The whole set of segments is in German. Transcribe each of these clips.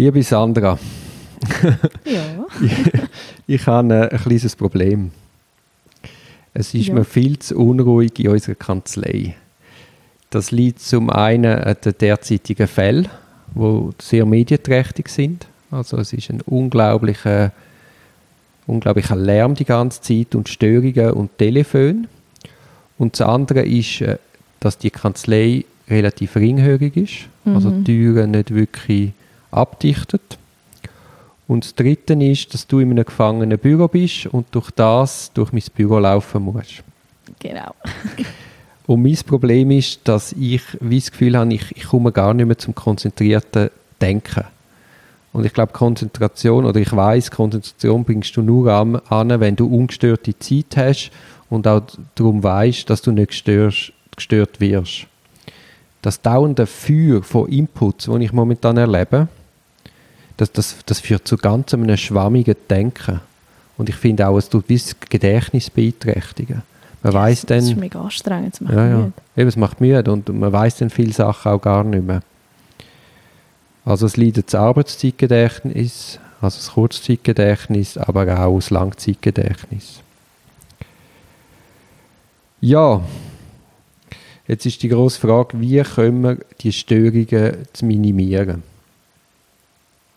Liebe Sandra, Ja. ich, ich habe ein kleines Problem. Es ist Ja. mir viel zu unruhig in unserer Kanzlei. Das liegt zum einen an den derzeitigen Fällen, die sehr medienträchtig sind. Also es ist ein unglaublicher, unglaublicher Lärm die ganze Zeit und Störungen und Telefon. Und das andere ist, äh, dass die Kanzlei relativ ringhörig ist, also die Türen nicht wirklich abdichtet. Und das Dritte ist, dass du in einem gefangenen Büro bist und durch das durch mein Büro laufen musst. Genau. Und mein Problem ist, dass ich wie das Gefühl habe, ich, ich komme gar nicht mehr zum konzentrierten Denken. Und ich glaube, Konzentration, oder ich weiß, Konzentration bringst du nur an, wenn du ungestörte Zeit hast und auch darum weißt, dass du nicht gestört, gestört wirst. Das dauernde Feuer von Inputs, das ich momentan erlebe, das, das, das führt zu ganz einem schwammigen Denken. Und ich finde auch, es tut das Gedächtnis beeinträchtigen. Man weiß Das ist dann, mega anstrengend. Das macht ja, ja. müde. Eben, es macht müde und man weiß dann viele Sachen auch gar nicht mehr. Also es leidet das Arbeitszeitgedächtnis, also das Kurzzeitgedächtnis, aber auch das Langzeitgedächtnis. Ja, jetzt ist die grosse Frage, wie können wir die Störungen zu minimieren?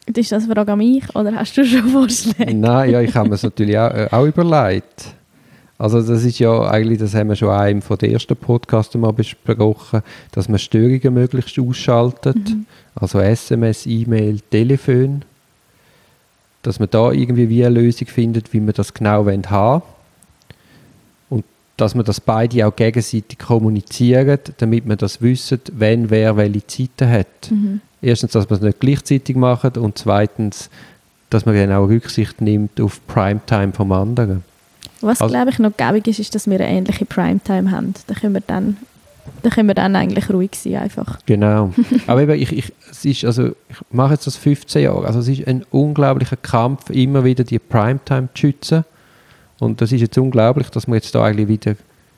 Ist das eine Frage an mich oder hast du schon Vorschläge? Nein, ja, ich habe mir es natürlich auch, äh, auch überlegt. Also das ist ja eigentlich, das haben wir schon in einem von den ersten Podcasts mal besprochen, dass man Störungen möglichst ausschaltet. Also SMS, E-Mail, Telefon. Dass man da irgendwie wie eine Lösung findet, wie man das genau haben wollen. Und dass man das beide auch gegenseitig kommunizieren, damit man das wissen, wenn wer welche Zeiten hat. Mhm. Erstens, dass man es nicht gleichzeitig macht und zweitens, dass man auch Rücksicht nimmt auf die Primetime vom anderen. Was Also- glaube ich noch gäbig ist, ist, dass wir eine ähnliche Primetime haben. Da können wir dann, da können wir dann eigentlich ruhig sein einfach. Genau. Aber eben, ich, ich, es ist, also, ich mache jetzt das 15 Jahre. Also es ist ein unglaublicher Kampf, immer wieder die Primetime zu schützen. Und das ist jetzt unglaublich, dass wir jetzt da eigentlich wieder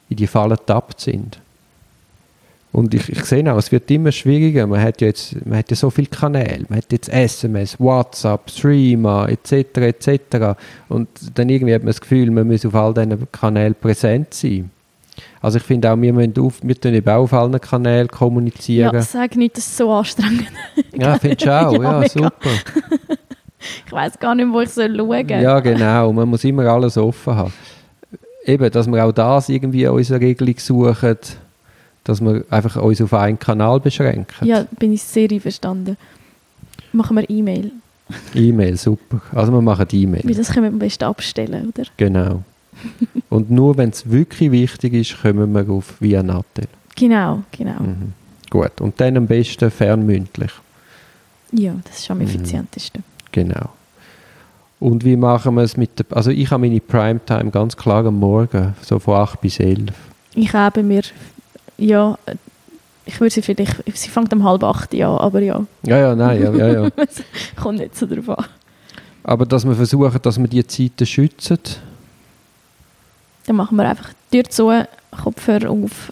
in die Falle getappt sind. Und ich, ich sehe auch, es wird immer schwieriger. Man hat ja jetzt man hat ja so viele Kanäle. Man hat jetzt SMS, WhatsApp, Streamer etc. etc. Und dann irgendwie hat man das Gefühl, man muss auf all diesen Kanälen präsent sein. Also ich finde auch, wir müssen auf, wir eben auch auf allen Kanälen kommunizieren. Ja, sag nicht, das ist so anstrengend. Ja, findest du auch? Ja, ja, super. Ich weiß gar nicht, wo ich soll schauen soll. Ja, genau. Man muss immer alles offen haben. Eben, dass wir auch das irgendwie in unserer Regelung suchen, dass wir einfach uns auf einen Kanal beschränken. Ja, bin ich sehr einverstanden. Machen wir E-Mail. E-Mail, super. Also wir machen Weil E-Mail. das können wir am besten abstellen, oder? Genau. Und nur wenn es wirklich wichtig ist, kommen wir auf via Nattel. Genau, genau. Mhm. Gut. Und dann am besten fernmündlich. Ja, das ist am Mhm. effizientesten. Genau. Und wie machen wir es mit der... Also ich habe meine Primetime ganz klar am Morgen, so von 8 bis 11. Ich habe mir, ja, äh, ich würde sie vielleicht, sie fängt um halb acht an, aber ja, Ja, ja, nein, ja, ja, ja. kommt nicht so drauf an. Aber dass wir versuchen, dass wir die Zeiten schützen. Dann machen wir einfach die Tür zu, Kopfhörer auf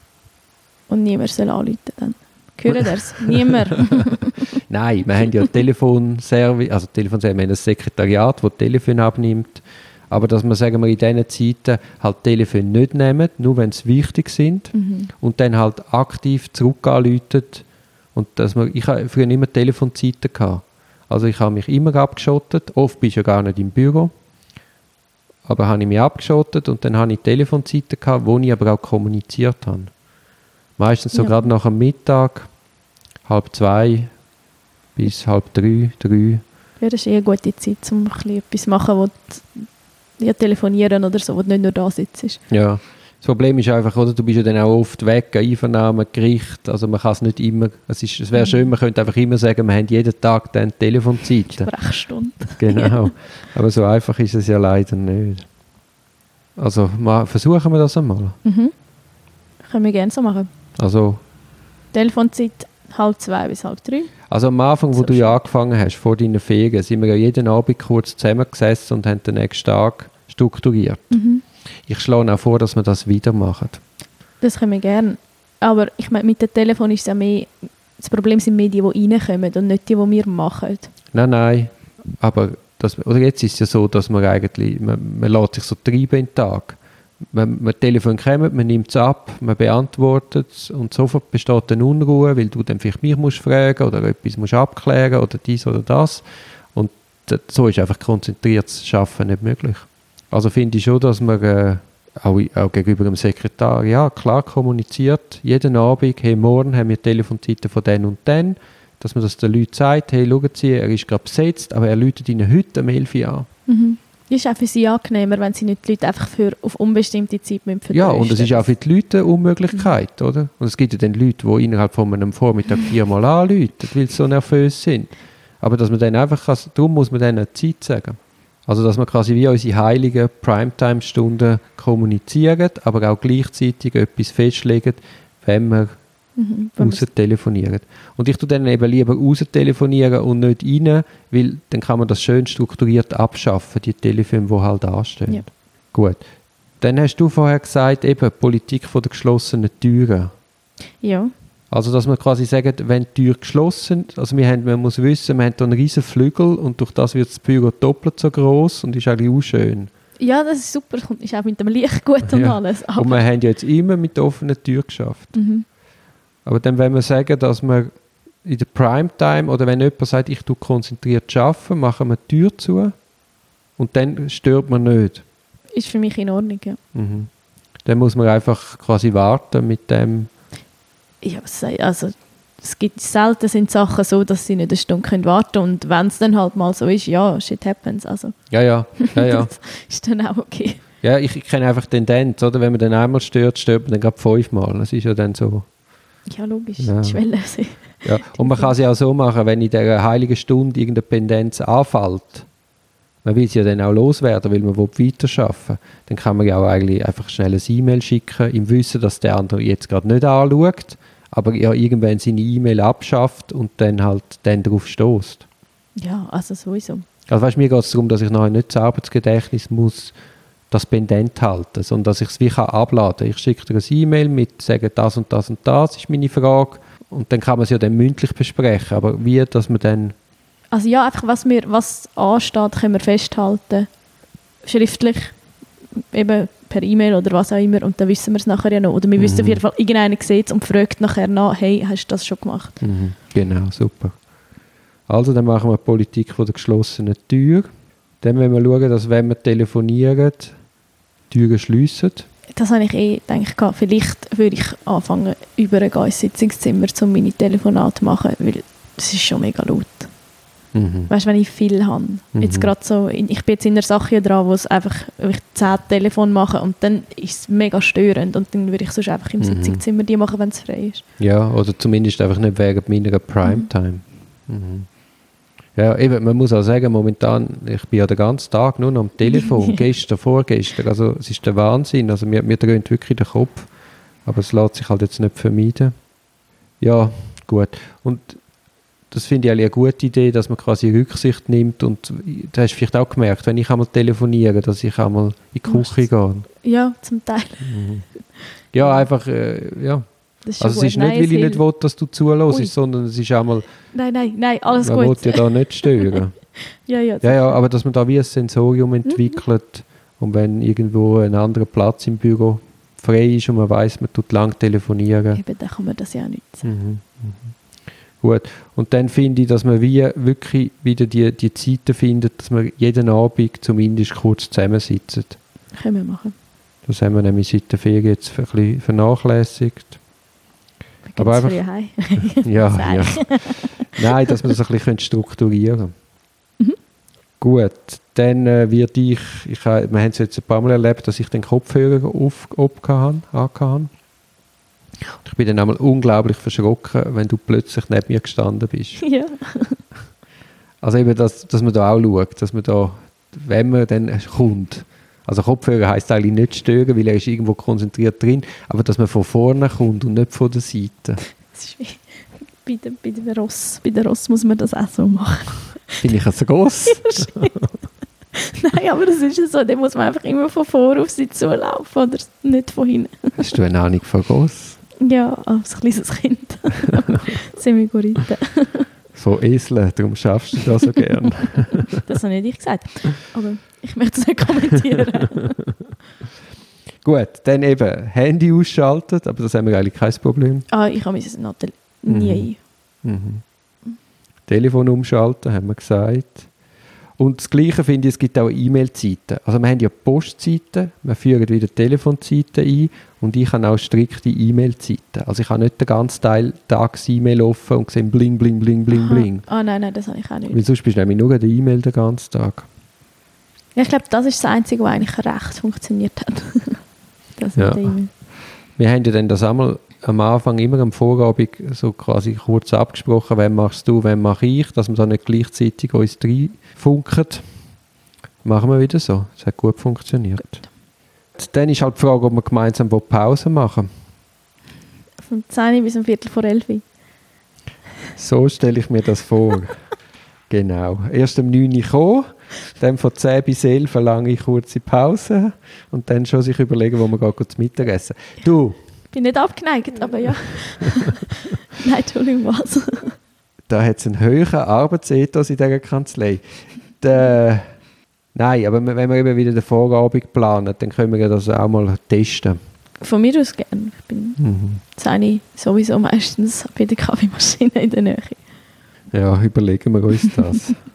und niemand soll anrufen dann. Ihr es? Niemand. Nein, wir haben ja Telefonservice, also Telefonservice, wir haben ein Sekretariat, das Telefon abnimmt. Aber dass wir, sagen wir, in diesen Zeiten halt Telefon nicht nehmen, nur wenn sie wichtig sind. Mhm. Und dann halt aktiv zurück anrufen. Und dass wir, ich habe früher immer Telefonzeiten gehabt. Also ich habe mich immer abgeschottet. Oft bist du ja gar nicht im Büro. Aber habe ich mich abgeschottet und dann habe ich Telefonzeiten gehabt, wo ich aber auch kommuniziert habe. Meistens so Ja. gerade nach dem Mittag, halb zwei bis halb drei, drei. Ja, das ist eh eine gute Zeit, um ein bisschen etwas zu machen, wo du, ja, telefonieren oder so, wo du nicht nur da sitzt. Ja. Das Problem ist einfach, oder, du bist ja dann auch oft weg, Einvernahmen, Gericht, also man kann es nicht immer, es, ist, es wäre schön, man könnte einfach immer sagen, wir haben jeden Tag dann Telefonzeiten. Sprechstunde. Genau. Aber so einfach ist es ja leider nicht. Also mal, versuchen wir das einmal. Mhm. Können wir gerne so machen. Also, Telefonzeit halb zwei bis halb drei. Also am Anfang, wo du ja schön. angefangen hast, vor deinen Ferien, sind wir ja jeden Abend kurz zusammengesessen und haben den nächsten Tag strukturiert. Mhm. Ich schlage auch vor, dass wir das wieder machen. Das können wir gerne. Aber ich meine, mit dem Telefon ist es ja mehr, das Problem sind mehr die, die reinkommen und nicht die, die wir machen. Nein, nein. Aber das, oder jetzt ist es ja so, dass man eigentlich, man, man lässt sich so treiben in den Tag. Man, man Telefon kommt, man nimmt es ab, man beantwortet es und sofort besteht eine Unruhe, weil du dann vielleicht mich musst fragen oder etwas musst abklären oder dies oder das. Und so ist einfach konzentriertes Schaffen nicht möglich. Also finde ich schon, dass man äh, auch, auch, gegenüber dem Sekretär ja, klar kommuniziert, jeden Abend, hey, morgen haben wir Telefonzeiten von den und den dass man das den Leuten sagt, hey, schauen Sie, er ist gerade besetzt, aber er läutet Ihnen heute um 11 Uhr an. Mhm. Ist auch für Sie angenehmer, wenn Sie nicht die Leute einfach für, auf unbestimmte Zeit vertrösten Ja, und es ist auch für die Leute eine Unmöglichkeit, mhm. oder? Und es gibt ja dann Leute, die innerhalb von einem Vormittag viermal anrufen, weil sie so nervös sind. Aber dass man dann einfach, kann, darum muss man dann eine Zeit sagen. Also, dass man quasi wie unsere heiligen Primetime-Stunden kommunizieren, aber auch gleichzeitig etwas festlegen, wenn man mhm, raus telefonieren. Und ich tue dann eben lieber raus telefonieren und nicht rein, weil dann kann man das schön strukturiert abschaffen, die Telefone, die halt anstehen. Ja. Gut. Dann hast du vorher gesagt, eben Politik von der geschlossenen Türen. Ja. Also, dass man quasi sagt, wenn die Tür geschlossen ist, also wir haben, man muss wissen, wir haben hier einen riesen Flügel und durch das wird das Büro doppelt so groß und ist eigentlich auch schön. Ja, das ist super, ist auch mit dem Licht gut und ja. alles. Aber und wir haben ja jetzt immer mit der offenen Tür geschafft. Mhm. Aber dann, wenn wir sagen, dass wir in der Primetime oder wenn jemand sagt, ich tue konzentriert arbeiten, machen wir die Tür zu und dann stört man nicht. Ist für mich in Ordnung, ja. Mhm. Dann muss man einfach quasi warten mit dem. Ja, also es gibt selten sind Sachen so, dass sie nicht eine Stunde können warten und wenn es dann halt mal so ist, ja, shit happens. Also. Ja, ja, ja, ja. das ist dann auch okay. Ja, ich, ich kenne einfach den Tendenz, oder? Wenn man dann einmal stört, stört man dann gerade fünfmal. Das ist ja dann so. Ja, logisch. Ja. Schwelle. ja. Und man kann es ja auch so machen, wenn in der heiligen Stunde irgendeine Pendenz anfällt, man will sie ja dann auch loswerden, weil man weiterarbeiten will, dann kann man ja auch eigentlich einfach schnell ein E-Mail schicken, im Wissen, dass der andere jetzt gerade nicht anschaut, aber ja irgendwann seine E-Mail abschafft und dann halt dann darauf stoßt. Ja, also sowieso. Also weißt, mir geht es darum, dass ich nachher nicht das Arbeitsgedächtnis muss das Pendent halten, sondern dass ich es wie kann abladen Ich schicke dir ein E-Mail mit, sage das und das und das ist meine Frage und dann kann man es ja dann mündlich besprechen, aber wie, dass man dann... Also ja, einfach was, wir, was ansteht, können wir festhalten, schriftlich, eben per E-Mail oder was auch immer und dann wissen wir es nachher ja noch. Oder wir mhm. wissen auf jeden Fall, irgendeiner sieht es und fragt nachher nach, hey, hast du das schon gemacht? Mhm. Genau, super. Also dann machen wir Politik von der geschlossenen Tür. Dann wenn wir schauen, dass wenn wir telefonieren, Türen schliessen. Das habe ich eh gedacht. Vielleicht würde ich anfangen, übergehen ins Sitzungszimmer, um meine Telefonate zu machen, weil es ist schon mega laut. Mhm. Weißt du, wenn ich viel habe. Mhm. Jetzt gerade so, ich bin jetzt in einer Sache dran, wo es einfach, wo ich zehn Telefon mache und dann ist es mega störend und dann würde ich sonst einfach im mhm. Sitzungszimmer die machen, wenn es frei ist. Ja, oder zumindest einfach nicht wegen meiner Primetime. Mhm. mhm. Ja, eben, man muss auch sagen, momentan, ich bin ja den ganzen Tag nur noch am Telefon, gestern, vorgestern, also es ist der Wahnsinn, also mir, mir dröhnt wirklich der Kopf, aber es lässt sich halt jetzt nicht vermeiden. Ja, gut. Und das finde ich eigentlich eine gute Idee, dass man quasi Rücksicht nimmt und du hast vielleicht auch gemerkt, wenn ich einmal telefoniere, dass ich einmal in die Küche gehe. Ja, zum Teil. Mhm. Ja, einfach, äh, ja. Also es ist nicht, nein, weil ich nicht will, dass du zulässt, sondern es ist einmal... Nein, nein, nein, alles man gut. Man will ja da nicht stören. ja, ja, ja, ja, aber dass man da wie ein Sensorium mhm. entwickelt und wenn irgendwo ein anderer Platz im Büro frei ist und man weiß, man tut lang telefonieren. Eben, dann kann man das ja nutzen. Mhm. Mhm. Gut. Und dann finde ich, dass man wie wirklich wieder die, die Zeiten findet, dass wir jeden Abend zumindest kurz zusammensitzen. Können wir machen. Das haben wir nämlich seit der Ferien jetzt ein bisschen vernachlässigt. Aber einfach, ja, ja. Nein, dass wir das ein bisschen strukturieren können. Mhm. Gut, dann äh, wird ich, ich wir haben es jetzt ein paar Mal erlebt, dass ich den Kopfhörer auf, habe, habe. Ich bin dann einmal unglaublich verschrocken, wenn du plötzlich neben mir gestanden bist. Ja. Also eben, dass, dass man da auch schaut, dass man da, wenn man dann kommt, also Kopfhörer heisst eigentlich nicht stören, weil er ist irgendwo konzentriert drin, aber dass man von vorne kommt und nicht von der Seite. Das ist wie bei der, bei der Ross. Bei der Ross muss man das auch so machen. Bin ich also gross? Nein, aber das ist ja so, da muss man einfach immer von vor auf sie zulaufen oder nicht von hinten. Hast du eine Ahnung von gross? Ja, als kleines Kind. Semigorite. Von Eseln, darum schaffst du das so gern. das habe nicht ich gesagt. Aber ich möchte es nicht kommentieren. Gut, dann eben Handy ausschalten, aber das haben wir eigentlich kein Problem. Ah, ich habe mein Nattel nie. Mhm. Mhm. Telefon umschalten, haben wir gesagt. Und das Gleiche finde ich, es gibt auch E-Mail-Zeiten. Also wir haben ja Postzeiten, wir führen wieder Telefonzeiten ein und ich habe auch strikte E-Mail-Zeiten. Also ich habe nicht den ganzen Teil Tags E-Mail offen und sehe bling, bling, bling, bling, Aha. bling. Ah oh, nein, nein, das habe ich auch nicht. Weil sonst bist du nämlich nur in der E-Mail den ganzen Tag. Ich glaube, das ist das Einzige, was eigentlich recht funktioniert hat. das ja. Wir haben ja dann das einmal am Anfang immer am Vorabend so quasi kurz abgesprochen, wann machst du, wann mache ich, dass wir dann nicht gleichzeitig uns reinfunken. Machen wir wieder so. Es hat gut funktioniert. Gut. Dann ist halt die Frage, ob wir gemeinsam Pause machen Von 10 bis um Viertel vor 11 So stelle ich mir das vor. genau. Erst um 9 Uhr kommen, dann von 10 bis 11 Uhr lange kurze Pause und dann schon sich überlegen, wo wir gerade zum Mittagessen. Du, bin nicht abgeneigt, aber ja. Nein, Entschuldigung, was? da hat es einen höheren Arbeitsethos in dieser Kanzlei. Der, nein, aber wenn wir eben wieder den Vorabend planen, dann können wir das auch mal testen. Von mir aus gerne. Ich bin mhm. sowieso meistens bei der Kaffeemaschine in der Nähe. Ja, überlegen wir uns das.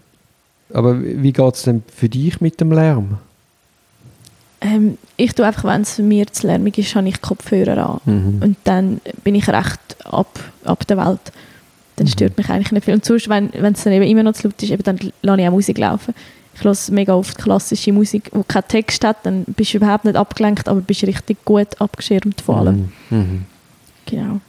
aber wie geht es denn für dich mit dem Lärm? Ähm, ich tue einfach, wenn es mir zu lärmig ist, habe ich Kopfhörer an. Mhm. Und dann bin ich recht ab, ab der Welt. Dann mhm. stört mich eigentlich nicht viel. Und sonst, wenn es dann eben immer noch zu laut ist, eben, dann lasse ich auch Musik laufen. Ich höre mega oft klassische Musik, die keinen Text hat, dann bist du überhaupt nicht abgelenkt, aber bist richtig gut abgeschirmt von allem. Mhm. mhm. Genau.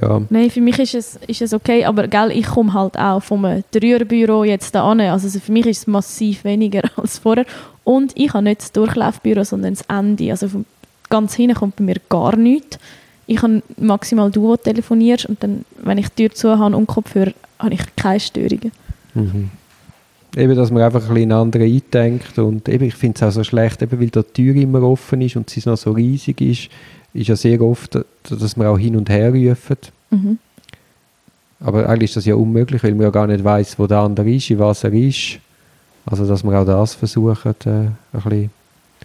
Ja. Nein, für mich ist es, ist es okay, aber gell, ich komme halt auch vom Dreierbüro jetzt da an. Also für mich ist es massiv weniger als vorher. Und ich habe nicht das Durchlaufbüro, sondern das Ende. Also vom, ganz hinten kommt bei mir gar nichts. Ich habe maximal du, wo telefonierst und dann, wenn ich die Tür zu habe und Kopfhörer, habe ich keine Störungen. Mhm. Eben, dass man einfach ein bisschen andere eindenkt und eben, ich finde es auch so schlecht, eben, weil da die Tür immer offen ist und sie noch so riesig ist, ist ja sehr oft, dass man auch hin und her rufen. Mhm. Aber eigentlich ist das ja unmöglich, weil man ja gar nicht weiß, wo der andere ist, in was er ist. Also, dass wir auch das versuchen, äh, ein bisschen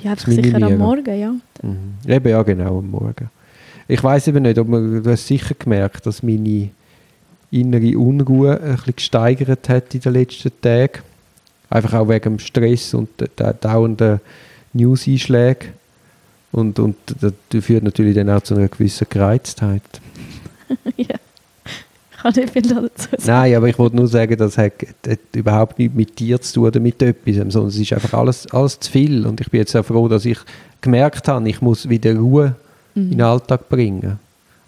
ja, zu sicher am Morgen, ja. Mhm. Eben, ja, genau, am Morgen. Ich weiß eben nicht, ob man, du hast sicher gemerkt, dass meine innere Unruhe ein bisschen gesteigert hat in den letzten Tagen. Einfach auch wegen dem Stress und der dauernden News-Einschläge. Und, und das führt natürlich dann auch zu einer gewissen Gereiztheit. ja kann nicht viel dazu sagen. Nein, aber ich wollte nur sagen, das hat, hat, überhaupt nichts mit dir zu tun oder mit etwas, sondern es ist einfach alles, alles zu viel. Und ich bin jetzt sehr froh, dass ich gemerkt habe, ich muss wieder Ruhe mhm. in den Alltag bringen.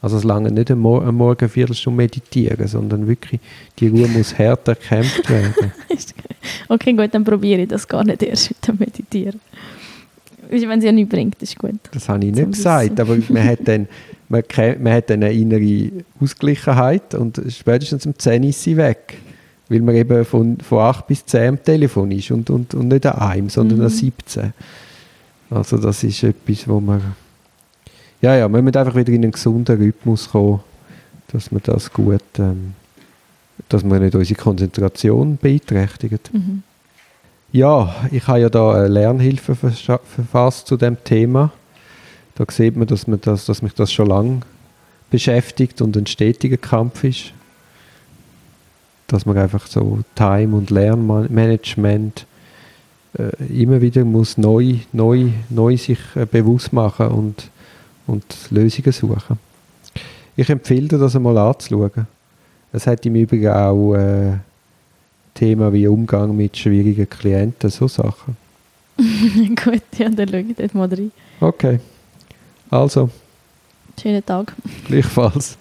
Also es lange nicht am, Mor am Morgen eine Viertelstunde meditieren, sondern wirklich, die Ruhe muss härter gekämpft werden. okay, gut, dann probiere ich das gar nicht erst mit dem Meditieren. Wenn es ja nichts bringt, ist gut. Das habe ich nicht gesagt, aber man hat dann man, man hat eine innere Ausgleichheit und spätestens um 10 ist sie weg. Weil man eben von, von 8 bis 10 am Telefon ist und, und, und nicht an einem, sondern mhm. an 17. Also das ist etwas, wo man... Ja, ja, man muss einfach wieder in einen gesunden Rhythmus kommen, dass man das gut... Ähm, dass man nicht unsere Konzentration beeinträchtigt. Mhm. Ja, ich habe ja da eine Lernhilfe verfasst zu dem Thema. Da sieht man, dass, man das, dass mich das schon lange beschäftigt und ein stetiger Kampf ist. Dass man einfach so Time- und Lernmanagement äh, immer wieder muss neu, neu, neu sich äh, bewusst machen und, und Lösungen suchen. Ich empfehle dir, das einmal anzuschauen. Es hat im Übrigen auch äh, Thema wie Umgang mit schwierigen Klienten, so Sachen. Gut, ja, dann schaue ich dort mal rein. Okay. Also. Schönen Tag. Gleichfalls.